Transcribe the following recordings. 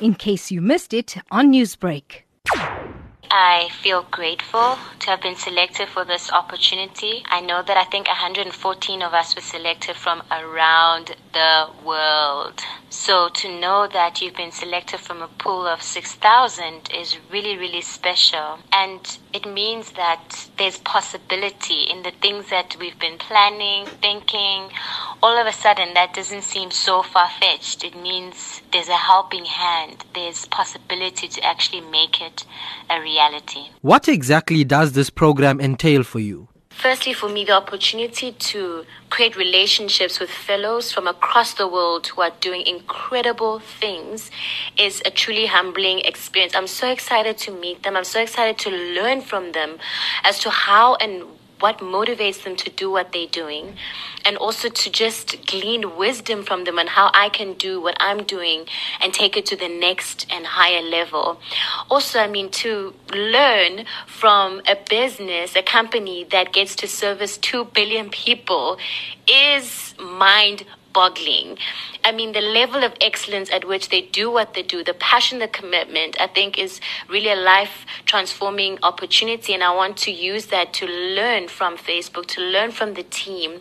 in case you missed it on Newsbreak. I feel grateful to have been selected for this opportunity. I know that I think 114 of us were selected from around the world. So to know that you've been selected from a pool of 6,000 is really, really special. And it means that there's possibility in the things that we've been planning, thinking. All of a sudden, that doesn't seem so far fetched. It means there's a helping hand, there's possibility to actually make it a reality. What exactly does this program entail for you? Firstly, for me, the opportunity to create relationships with fellows from across the world who are doing incredible things is a truly humbling experience. I'm so excited to meet them. I'm so excited to learn from them as to how and what motivates them to do what they're doing and also to just glean wisdom from them on how I can do what I'm doing and take it to the next and higher level. Also, I mean, to learn from a business, a company that gets to service 2 billion people is mind boggling. I mean, the level of excellence at which they do what they do, the passion, the commitment, I think is really a life transforming opportunity. And I want to use that to learn from Facebook, to learn from the team,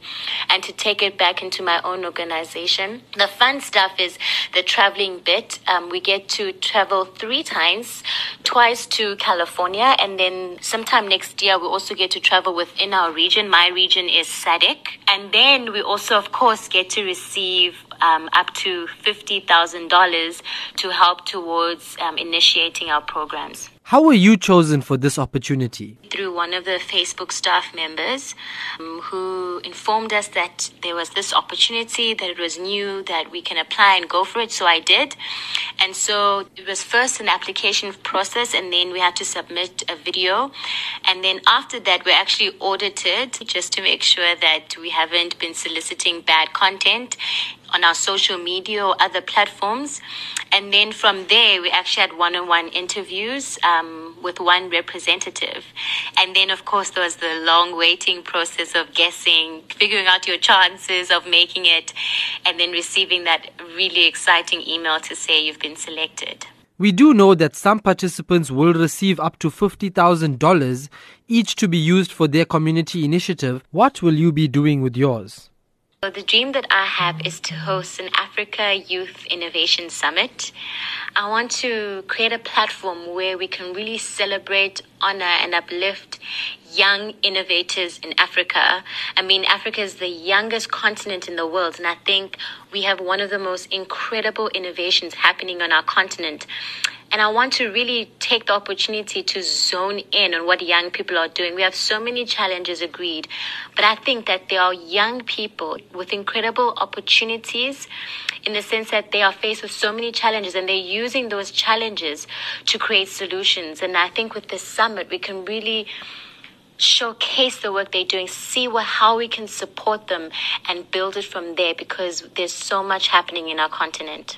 and to take it back into my own organization. The fun stuff is the traveling bit. Um, we get to travel three times, twice to California, and then sometime next year we also get to travel within our region. My region is SADC. And then we also, of course, get to receive receive um, up to $50,000 to help towards um, initiating our programs. How were you chosen for this opportunity? Through one of the Facebook staff members um, who informed us that there was this opportunity, that it was new, that we can apply and go for it. So I did. And so it was first an application process, and then we had to submit a video. And then after that, we're actually audited just to make sure that we haven't been soliciting bad content on our social media or other platforms. And then from there, we actually had one on one interviews um, Um, with one representative. And then, of course, there was the long waiting process of guessing, figuring out your chances of making it, and then receiving that really exciting email to say you've been selected. We do know that some participants will receive up to $50,000 each to be used for their community initiative. What will you be doing with yours? So the dream that I have is to host an Africa Youth Innovation Summit. I want to create a platform where we can really celebrate, honor, and uplift young innovators in Africa. I mean, Africa is the youngest continent in the world, and I think we have one of the most incredible innovations happening on our continent. And I want to really take the opportunity to zone in on what young people are doing. We have so many challenges agreed, but I think that there are young people with incredible opportunities in the sense that they are faced with so many challenges and they're using those challenges to create solutions. And I think with this summit, we can really showcase the work they're doing, see what, how we can support them and build it from there because there's so much happening in our continent.